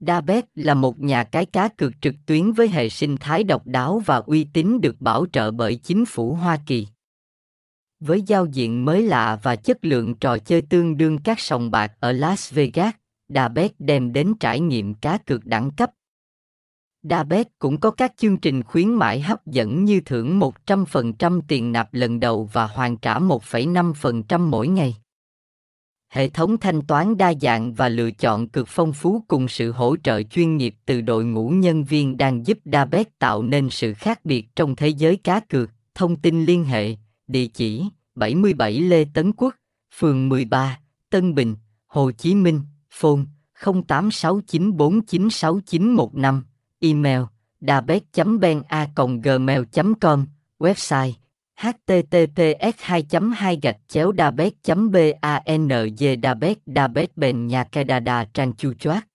Dabet là một nhà cái cá cược trực tuyến với hệ sinh thái độc đáo và uy tín được bảo trợ bởi chính phủ Hoa Kỳ. Với giao diện mới lạ và chất lượng trò chơi tương đương các sòng bạc ở Las Vegas, Dabet đem đến trải nghiệm cá cược đẳng cấp. Dabet cũng có các chương trình khuyến mãi hấp dẫn như thưởng 100% tiền nạp lần đầu và hoàn trả 1,5% mỗi ngày. Hệ thống thanh toán đa dạng và lựa chọn cực phong phú cùng sự hỗ trợ chuyên nghiệp từ đội ngũ nhân viên đang giúp Dabet tạo nên sự khác biệt trong thế giới cá cược. Thông tin liên hệ, địa chỉ 77 Lê Tấn Quốc, phường 13, Tân Bình, Hồ Chí Minh, phone 0869496915, email dabet.bena.gmail.com, website https 2 2 gạch chéo dabet banj dabet dabet ben nhà cây đà đà trang chu choát.